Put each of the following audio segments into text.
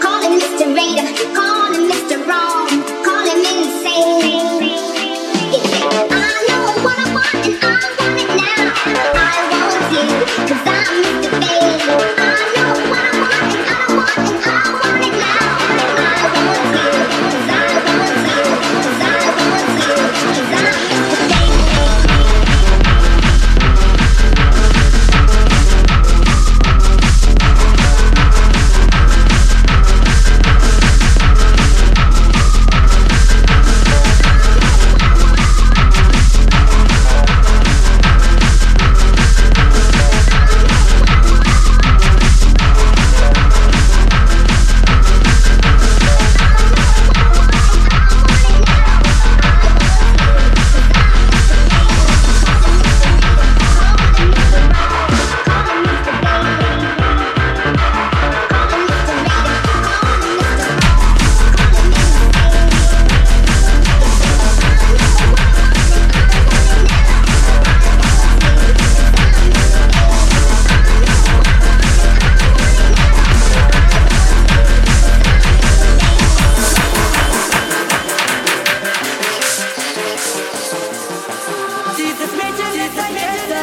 Calling Mr. Raider.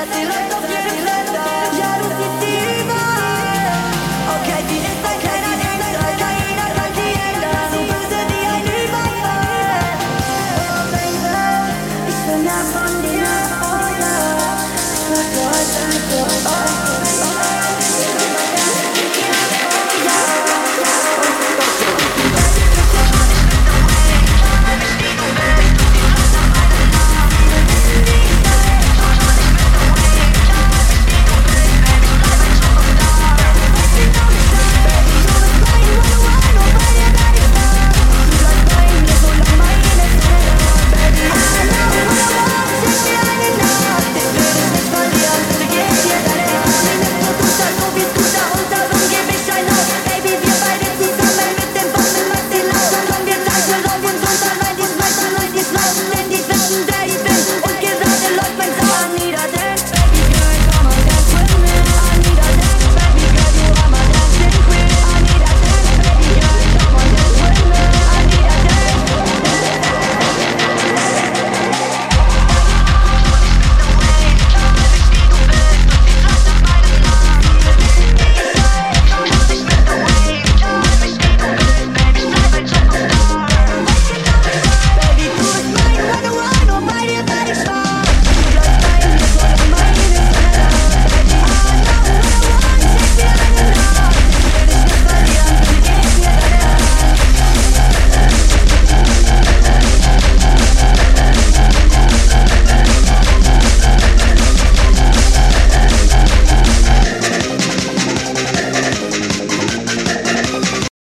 Not on